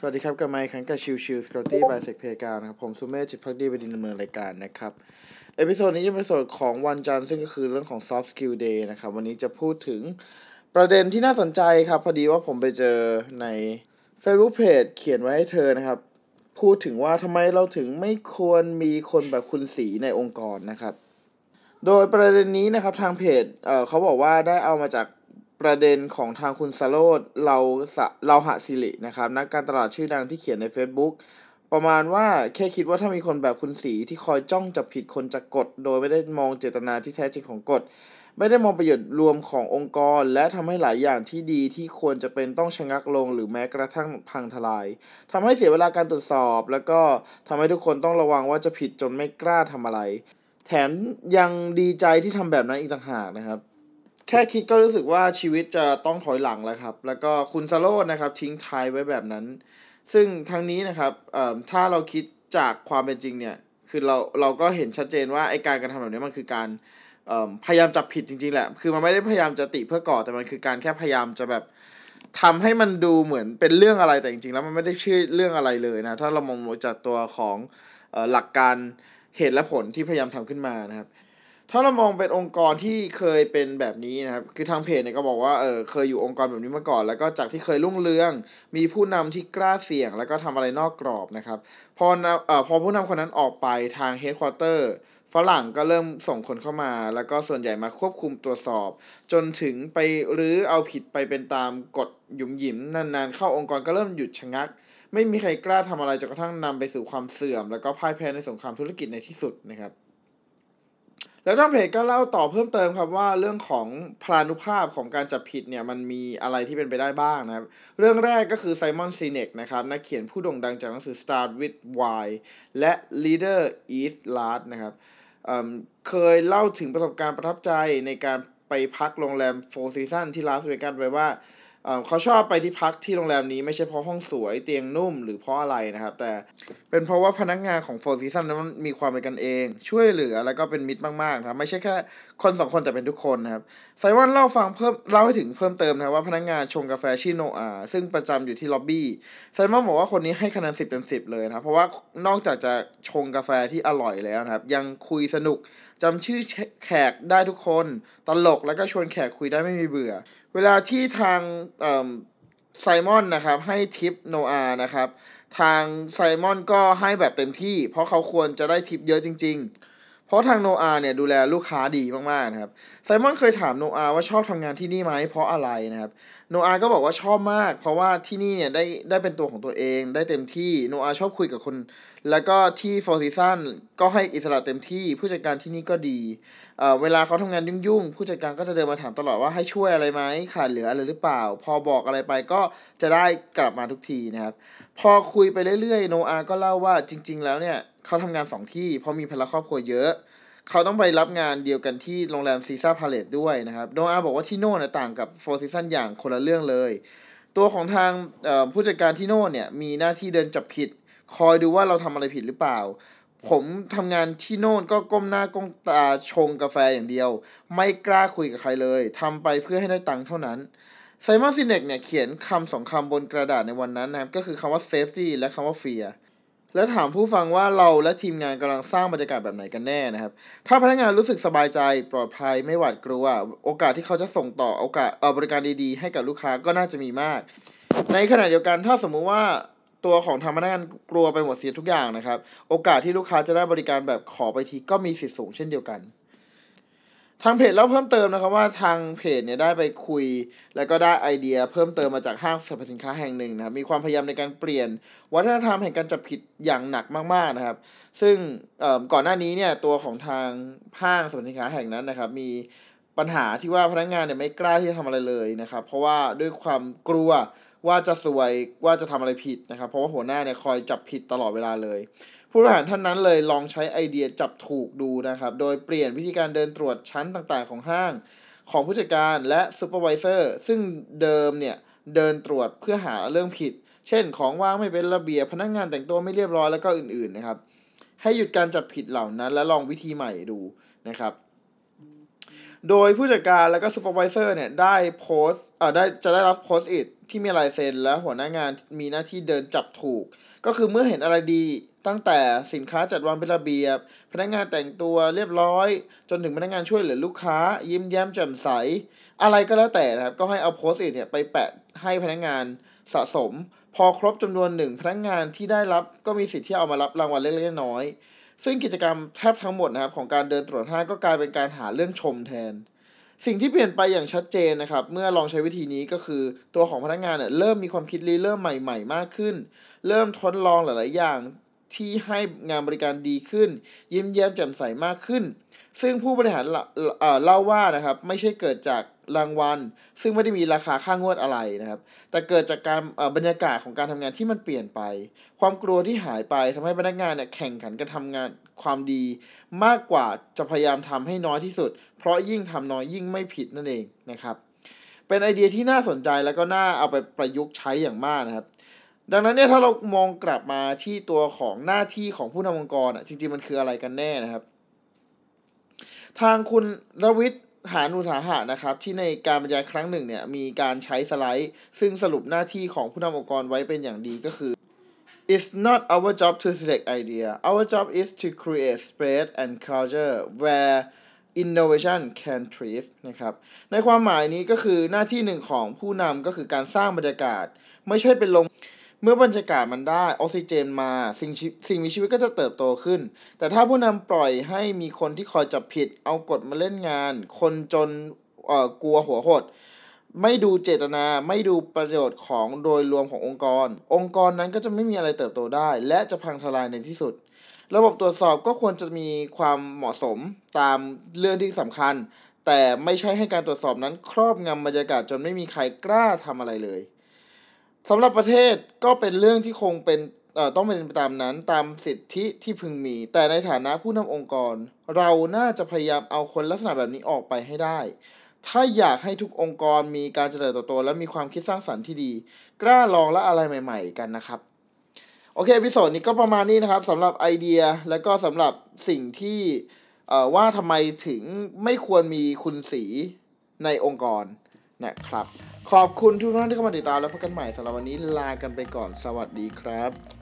สวัสดีครับกับไมค์ครั้งกับชิวชิวสกอตตี้บายเซกเพกานะครับ ผมซูเม่จิตพักดีไปดินดำเนินรายการนะครับ เอพิโซดนี้จะเป็นเอพิโซดของวันจันทร์ซึ่งก็คือเรื่องของ soft skill day นะครับ วันนี้จะพูดถึงประเด็นที่น่าสนใจครับ พอดีว่าผมไปเจอใน Facebook Page เขียนไว้ให้เธอนะครับ พูดถึงว่าทำไมเราถึงไม่ควรมีคนแบบคุณสีในองค์กรนะครับ โดยประเด็นนี้นะครับทางเพจเเขาบอกว่าได้เอามาจาก ประเด็นของทางคุณสโรดเราสะเราหะสิรินะครับนักการตลาดชื่อดังที่เขียนใน Facebook ประมาณว่าแค่คิดว่าถ้ามีคนแบบคุณสีที่คอยจ้องจับผิดคนจากกฎ โดยไม่ได้มองเจตนาที่แท้จริงของกฎ ไม่ได้มองประโยชน์รวมขององค์กร และทำให้หลายอย่างที่ดีที่ควรจะเป็นต้องชะงักลง หรือแม้กระทั่งพังทลายทำให้เสียเวลาการตรวจสอบ แล้วก็ทำให้ทุกคนต้องระวังว่าจะผิดจนไม่กล้าทำอะไร แถมยังดีใจที่ทำแบบนั้นอีกต่างหากนะครับ แค่คิดก็รู้สึกว่าชีวิตจะต้องถอยหลังแล้วครับ แล้วก็คุณสโรดนะครับ ทิ้งท้ายไว้แบบนั้น ซึ่งทั้งนี้นะครับถ้าเราคิดจากความเป็นจริงเนี่ย คือเราเราก็เห็นชัดเจนว่าไอการกระทำแบบนี้มันคือการพยายามจับผิดจริงๆแหละ คือมันไม่ได้พยายามจะติเพื่อก่อแต่มันคือการแค่พยายามจะแบบทำให้มันดูเหมือนเป็นเรื่องอะไรแต่จริงๆ แล้วมันไม่ได้ชื่อเรื่องอะไรเลยนะ ถ้าเรามองจากตัวของหลักการเหตุและผลที่พยายามทำขึ้นมานะครับ ถ้าเรามองเป็นองค์กรที่เคยเป็นแบบนี้นะครับ คือทางเพจเนี่ยก็บอกว่า เออ เคยอยู่องค์กรแบบนี้มาก่อน แล้วก็จากที่เคยรุ่งเรือง มีผู้นำที่กล้าเสี่ยง แล้วก็ทำอะไรนอกกรอบนะครับ พอเอ่อพอผู้นำคนนั้นออกไปทางเฮดควอเตอร์ฝรั่งก็เริ่มส่งคนเข้ามา แล้วก็ส่วนใหญ่มาควบคุมตรวจสอบ จนถึงไปหรือเอาผิดไปเป็นตามกฎหยุมหยิมนานๆ เข้าองค์กรก็เริ่มหยุดชะงัก ไม่มีใครกล้าทำอะไรจนกระทั่งนำไปสู่ความเสื่อม แล้วก็พ่ายแพ้ในสงครามธุรกิจในที่สุดนะครับ แล้วทางเพจก็เล่าต่อเพิ่มเติมครับว่าเรื่องของพลานุภาพของการจับผิดเนี่ยมันมีอะไรที่เป็นไปได้บ้างนะครับ เรื่องแรกก็คือไซมอนซีเนกนะครับนักเขียนผู้โด่งดังจากหนังสือ Start with Why และ Leader is Last นะครับเเคยเล่าถึงประสบการณ์ประทับใจในการไปพักโรงแรม Four Seasons ที่ลาสเวกัสไว้ว่า เขาชอบไปที่พักที่โรงแรมนี้ไม่ใช่เพราะห้องสวยเตียงนุ่มหรือเพราะอะไรนะครับ แต่เป็นเพราะว่าพนักงานของ Four Seasons นั้นมีความเป็นกันเอง ช่วยเหลือแล้วก็เป็นมิตรมากๆนะครับไม่ใช่แค่คนสองคนแต่เป็นทุกคนนะครับไซมอนเล่าฟังเพิ่มเล่าให้ถึงเพิ่มเติมนะว่าพนักงานชงกาแฟชื่อโนอาซึ่งประจำอยู่ที่ล็อบบี้ไซมอนบอกว่าคนนี้ให้คะแนนสิบเต็มสิบเลยนะเพราะว่านอกจากจะชงกาแฟที่อร่อยแล้วนะครับ ยังคุยสนุกจำชื่อแขกได้ทุกคนตลกแล้วก็ชวนแขกคุยได้ไม่มีเบื่อ วลาที่ทางไซมอนนะครับให้ทิปโนอานะครับ ทางไซมอนก็ให้แบบเต็มที่ เพราะเขาควรจะได้ทิปเยอะจริง ๆ เพราะทางโนอาเนี่ยดูแลลูกค้าดีมากๆนะครับไซมอนเคยถามโนอาว่าชอบทำงานที่นี่ไหมเพราะอะไรนะครับโนอาก็บอกว่าชอบมาก เพราะว่าที่นี่เนี่ยได้ได้เป็นตัวของตัวเองได้เต็มที่โนอาชอบคุยกับคน แล้วก็ที่ Four Seasons ก็ให้อิสระเต็มที่ ผู้จัดการที่นี่ก็ดีเอ่อเวลาเขาทำงานยุ่งๆ ผู้จัดการก็จะเดินมาถามตลอดว่าให้ช่วยอะไรไหมขาดเหลืออะไรหรือเปล่า พอบอกอะไรไปก็จะได้กลับมาทุกทีนะครับ พอคุยไปเรื่อยๆ โนอาก็เล่าว่าจริง ๆ แล้วเนี่ย เขาทำงานสองที่ เพราะมีภาระครอบครัวเยอะ เขาต้องไปรับงานเดียวกันที่โรงแรม Caesars Palace ด้วยนะครับโนอาบอกว่าที่โน่นต่างกับ Four Seasons อย่างคนละเรื่องเลย ตัวของทางผู้จัดการที่โน่นเนี่ยมีหน้าที่เดินจับผิด คอยดูว่าเราทำอะไรผิดหรือเปล่า ผมทำงานที่โน่นก็ก้มหน้าก้มตาชงกาแฟอย่างเดียว ไม่กล้าคุยกับใครเลยทำไปเพื่อให้ได้ตังค์เท่านั้นไซมอนซินเนกเนี่ยเขียนคำสองคำบนกระดาษในวันนั้นนะครับ ก็คือคำว่า safety และคำว่า fear และถามผู้ฟังว่าเราและทีมงานกำลังสร้างบรรยากาศแบบไหนกันแน่นะครับ ถ้าพนักงานรู้สึกสบายใจปลอดภัยไม่หวาดกลัว โอกาสที่เขาจะส่งต่อโอกาสเอาบริการดีๆ ให้กับลูกค้าก็น่าจะมีมาก ในขณะเดียวกันถ้าสมมุติว่าตัวของทางพนักงานกลัวไปหมดเสียทุกอย่างนะครับ โอกาสที่ลูกค้าจะได้บริการแบบขอไปทีก็มีสิทธิ์สูงเช่นเดียวกัน ทางเพจเล่าเพิ่มเติมนะครับว่าทางเพจเนี่ยได้ไปคุย แล้วก็ได้ไอเดียเพิ่มเติมมาจากห้างสรรพสินค้าแห่งหนึ่งนะครับมีความพยายามในการเปลี่ยน วัฒนธรรมแห่งการจับผิดอย่างหนักมากๆนะครับ ซึ่งก่อนหน้านี้เนี่ยตัวของทางห้างสรรพสินค้าแห่งนั้นนะครับ มี ปัญหาที่ว่าพนักงานเนี่ยไม่กล้าที่จะทำอะไรเลยนะครับ เพราะว่าด้วยความกลัวว่าจะสวยว่าจะทำอะไรผิดนะครับ เพราะว่าหัวหน้าเนี่ยคอยจับผิดตลอดเวลาเลย ผู้บริหารท่านนั้นเลยลองใช้ไอเดียจับถูกดูนะครับ โดยเปลี่ยนวิธีการเดินตรวจชั้นต่างๆ ของห้าง ของผู้จัดการและซูเปอร์วิเซอร์ซึ่งเดิมเนี่ยเดินตรวจเพื่อหาเรื่องผิด เช่น ของวางไม่เป็นระเบียบพนักงานแต่งตัวไม่เรียบร้อยแล้วก็อื่นๆนะครับ ให้หยุดการจับผิดเหล่านั้น และลองวิธีใหม่ดูนะครับ โดยผู้จัดการแล้วก็ supervisor เนี่ยได้โพสต์เอ่อได้จะได้รับ Post-it ที่มีลายเซ็นและหัวหน้างานมีหน้าที่เดินจับถูก ก็คือเมื่อเห็นอะไรดีตั้งแต่สินค้าจัดวางเป็นระเบียบ พนักงานแต่งตัวเรียบร้อย จนถึงพนักงานช่วยเหลือลูกค้า ยิ้มแย้มแจ่มใส อะไรก็แล้วแต่นะครับ ก็ให้เอา Post-it เนี่ยไปแปะให้พนักงานสะสม พอครบจำนวนหนึ่งพนักงานที่ได้รับก็มีสิทธิ์ที่เอามารับรางวัลเล็กๆน้อยๆ ซึ่งกิจกรรมแทบทั้งหมดนะครับของการเดินตรวจห้างก็กลายเป็นการหาเรื่องชมแทน สิ่งที่เปลี่ยนไปอย่างชัดเจนนะครับ เมื่อลองใช้วิธีนี้ก็คือตัวของพนักงานเนี่ยเริ่มมีความคิดริเริ่มใหม่ ๆ มากขึ้น เริ่มทดลองหลาย ๆ อย่าง ที่ให้งานบริการดีขึ้น ยิ้มแย้มแจ่มใสมากขึ้น ซึ่งผู้บริหารเล่าว่านะครับไม่ใช่เกิดจากรางวัล ซึ่งไม่ได้มีราคาค่างวดอะไรนะครับ แต่เกิดจากการบรรยากาศของการทำงานที่มันเปลี่ยนไป ความกลัวที่หายไปทำให้พนักงานเนี่ยแข่งขันกันทำงานความดี มากกว่าจะพยายามทำให้น้อยที่สุด เพราะยิ่งทำน้อยยิ่งไม่ผิดนั่นเองนะครับ เป็นไอเดียที่น่าสนใจแล้วก็น่าเอาไปประยุกต์ใช้อย่างมากนะครับ ดังนั้นเนี่ยถ้าเรามองกลับมาที่ตัวของหน้าที่ของผู้นำองค์กรอะจริงๆมันคืออะไรกันแน่นะครับ ทางคุณรวิทย์หานุสาหะนะครับ ที่ในการบรรยายครั้งหนึ่งเนี่ยมีการใช้สไลด์ ซึ่งสรุปหน้าที่ของผู้นำองค์กรไว้เป็นอย่างดีก็คือ It's not our job to select idea. Our job is to create space and culture where innovation can thrive นะครับ ในความหมายนี้ก็คือหน้าที่หนึ่งของผู้นำก็คือการสร้างบรรยากาศ ไม่ใช่เป็นลง เมื่อบรรยากาศมันได้ออกซิเจนมาสิ่งสิ่งมีชีวิตก็จะเติบโตขึ้น แต่ถ้าผู้นำปล่อยให้มีคนที่คอยจับผิด เอากฎมาเล่นงาน คนจนเอ่อกลัวหัวหด ไม่ดูเจตนาไม่ดูประโยชน์ของโดยรวมขององค์กร องค์กรนั้นก็จะไม่มีอะไรเติบโตได้ และจะพังทลายในที่สุด ระบบตรวจสอบก็ควรจะมีความเหมาะสมตามเรื่องที่สำคัญ แต่ไม่ใช่ให้การตรวจสอบนั้นครอบงำบรรยากาศจนไม่มีใครกล้าทำอะไรเลย สำหรับประเทศก็เป็นเรื่องที่คงเป็นเอ่อต้องเป็นตามนั้นตามสิทธิที่พึงมี แต่ในฐานะผู้นำองค์กร เราน่าจะพยายามเอาคนลักษณะแบบนี้ออกไปให้ได้ ถ้าอยากให้ทุกองค์กรมีการเจริญเติบโตและมีความคิดสร้างสรรค์ที่ดี กล้าลองและอะไรใหม่ ๆ กันนะครับโอเคพิโซดนี้ก็ประมาณนี้นะครับสำหรับไอเดียและก็สำหรับสิ่งที่เอ่อว่าทำไมถึงไม่ควรมีคุณสีในองค์กร นะครับ ขอบคุณทุกท่านที่เข้ามาติดตามและพบกันใหม่สำหรับวันนี้ลากันไปก่อนสวัสดีครับ